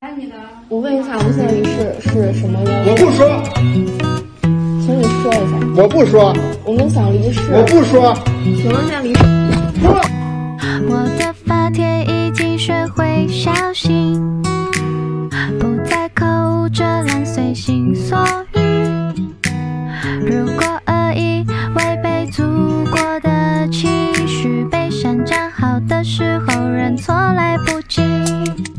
爱你的。我问一下，无限离世是什么原因？我不说。请你说一下。我不说。我们想离世。我不说。请问下离世。我的发帖已经学会小心，不再口无遮拦，随心所欲。如果恶意违背祖国的期许，被删账号的时候认错来不及。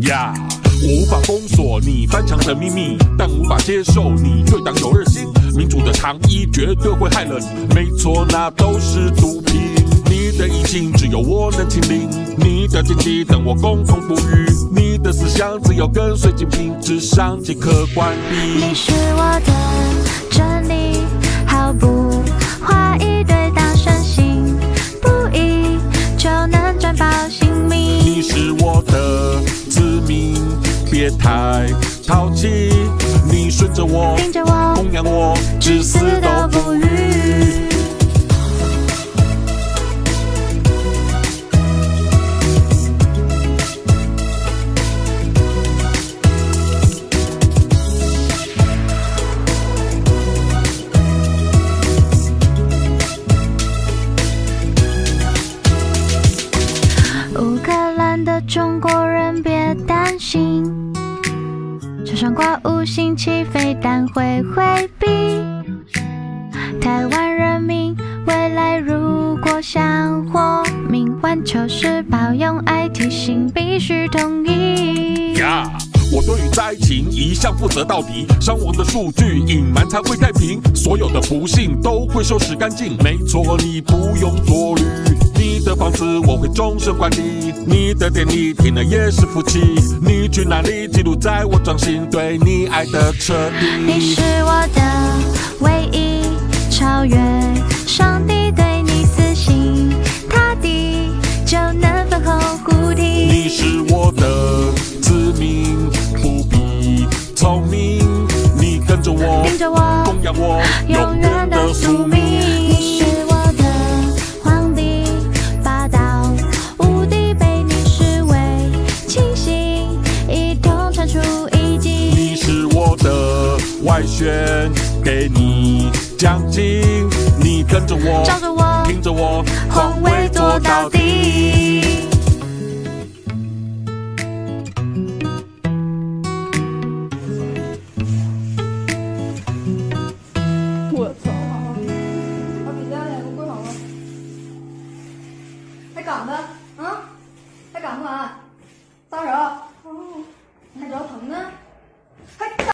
呀，yeah, 我无法封锁你翻墙的秘密，但无法接受你对党有二心。民主的糖衣绝对会害了你，没错，那都是毒品。你的疫情只有我能清零，你的经济等我共同富裕，你的思想只有跟随精品，智商即可关闭。你是我的真理，毫不别太淘气，你顺着我，盯着我，供养我，至死都不渝。的中国人别担心，车上挂五星旗飞弹会回避。台湾人民未来如果想活命，环球时报用爱提醒，必须同意。呀我对于灾情一向负责到底，伤亡的数据隐瞒才会太平，所有的不幸都会收拾干净。没错，你不用多虑。你的房子我会终身管理，你的电力停了也是福气。你去哪里，记录在我掌心，对你爱的彻底。你是我的唯一，超越上帝对你死心塌地，就能粉红护体。你是我的子民，不必聪明，你跟着我，跟着我，供养我，永远的宿命。外宣给你奖金，你跟着我，照着我，听着我，皇位做到底。我操！好了。还？啊？还？撒手！